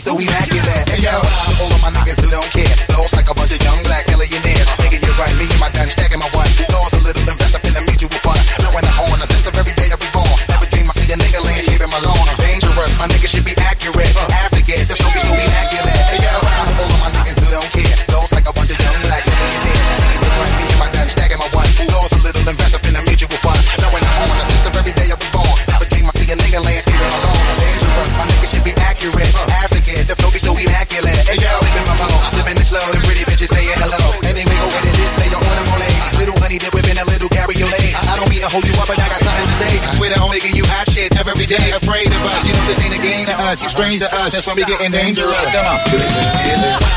strange we us. When we getting dangerous. Come on.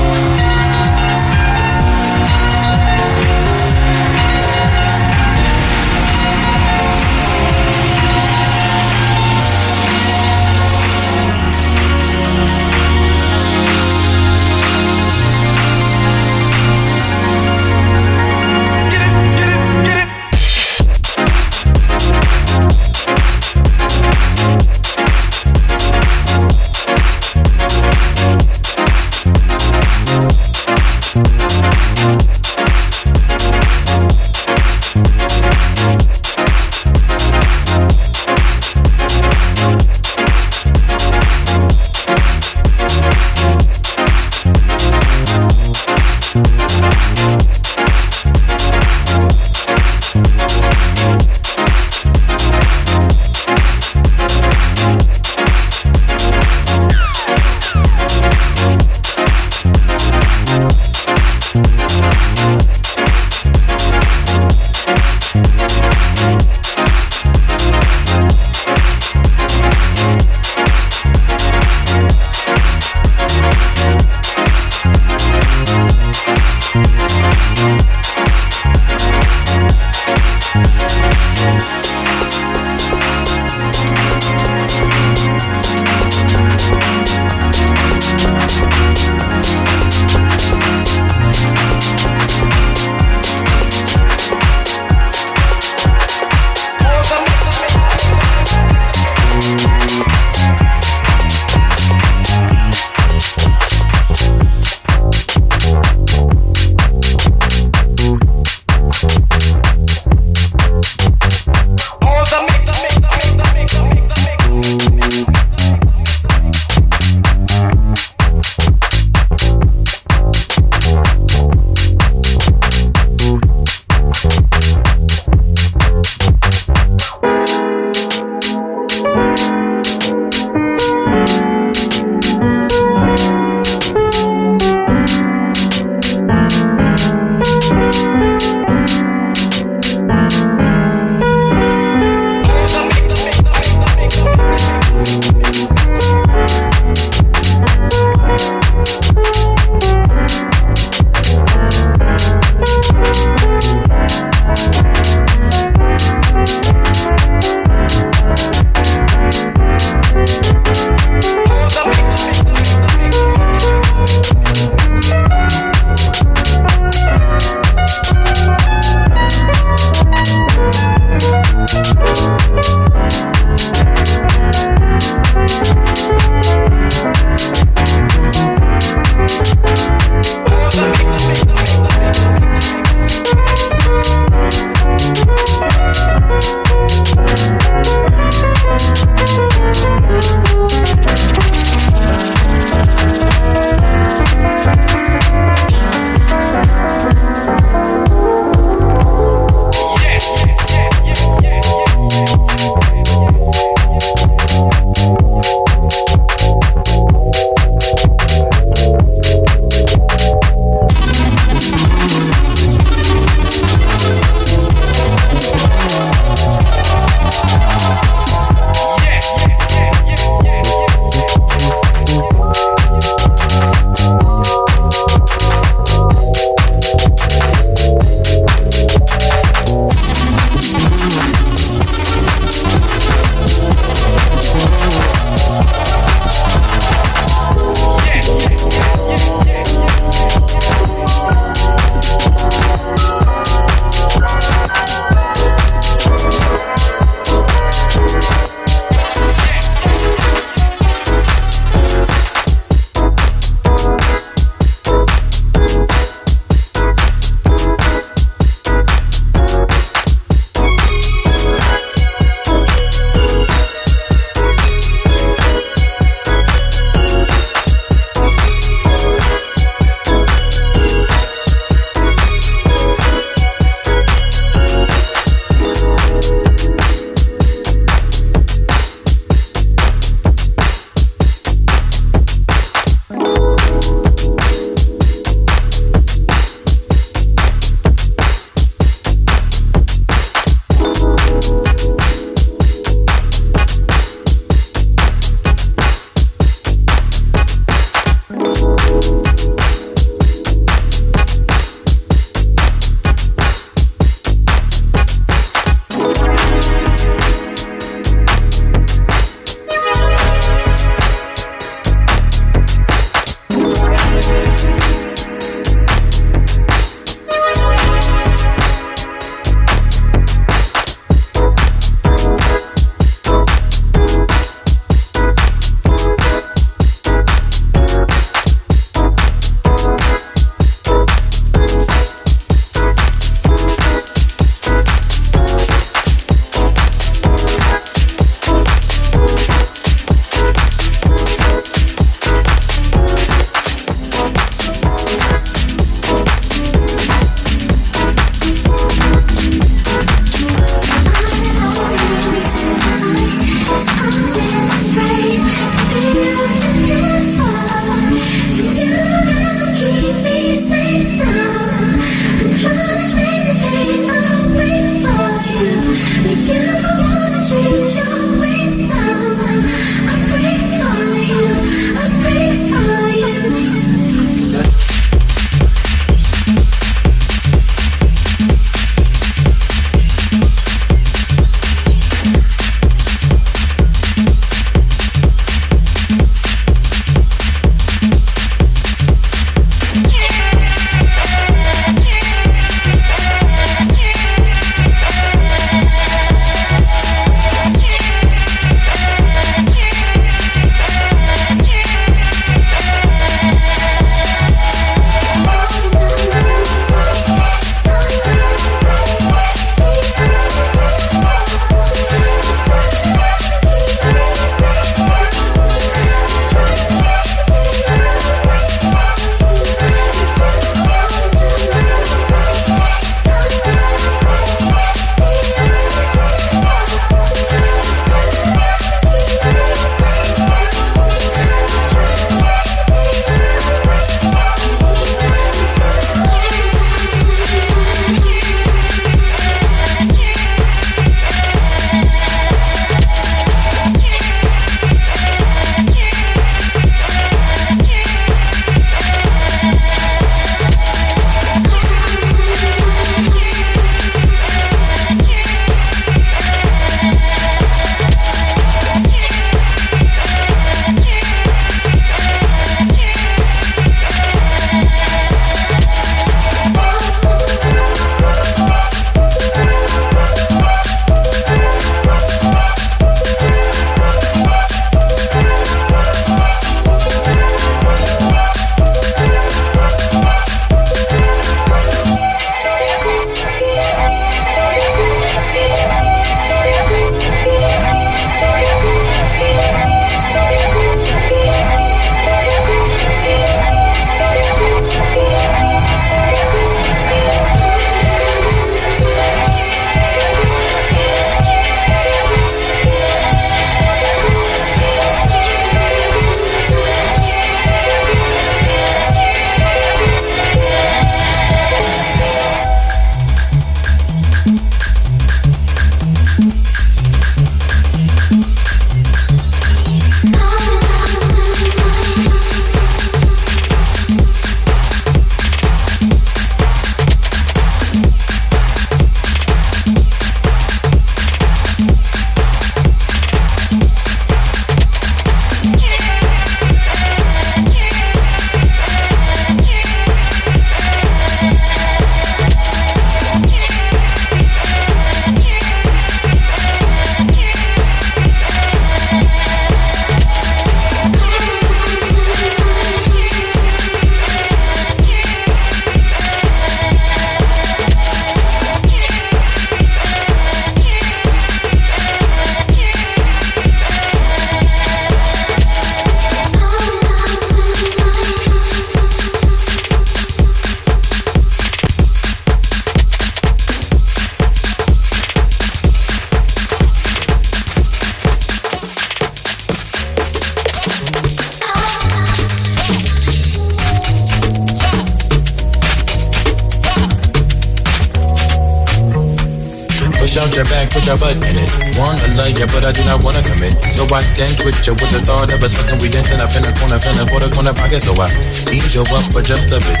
Put your butt in it. Wanna love you, but I do not wanna commit. So I dance with you with the thought of us fucking we dancing up in the corner, feeling for the corner pocket. So I ease you up for just a bit.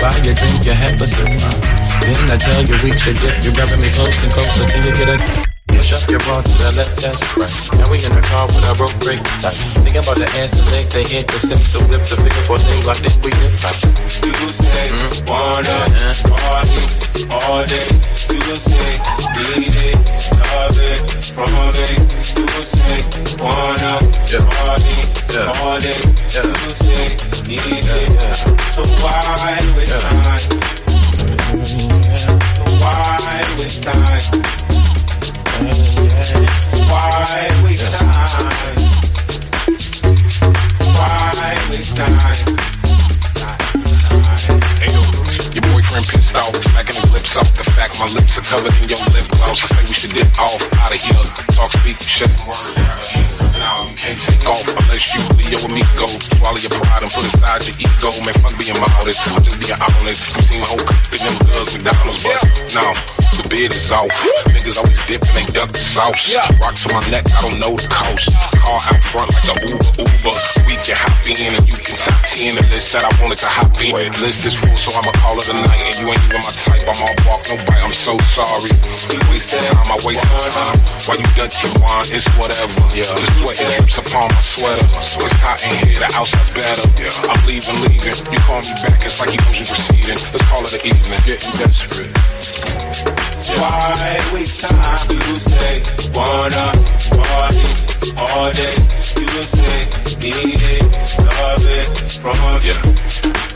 Buy your drink, you have a sip. Then I tell you we should dip. You're grabbing me close and closer Can you get a. Push up your bra to the left, that's right. Now we in the car with our rope break tight. Thinking about the ass, the leg, the hit, the sip, the whip, the figure four things. I think we live right. You say, mm-hmm. wanna party all day. You say, need it, love it, from it. You say, wanna party all day. You say, need it. So why waste time? So why waste time? Why waste time? Why waste time? Your boyfriend pissed off, smacking his lips off. The fact my lips are covered in your lip gloss. I say we should dip off out of here. Talk, speak, shit. Now you can't take off unless you Leo and me go. Swallow your pride and put aside your ego. Man, fuck being modest. I'm just being honest. You seen my whole cup in them girls McDonald's, but now the bid is off. Niggas always dip and they duck the sauce. Rock to my neck, I don't know the cost. Car out front like a Uber, Uber. We can hop in and you can top 10 the list that I wanted to hop in. The List is full, so I'ma call it a night. And you ain't even my type, I'm all walk, no bite. I'm so sorry. You wasted time, I wasted time. While you Dutch your wine, it's whatever. Yeah. The sweat it drips upon my sweater. It's hot in here, the outside's better. Yeah. I'm leaving, leaving. You call me back, it's like emotions proceeding. Let's call it an evening. Getting desperate. Why waste time? You say, wanna party all day. You say, need it, love it, from Yeah.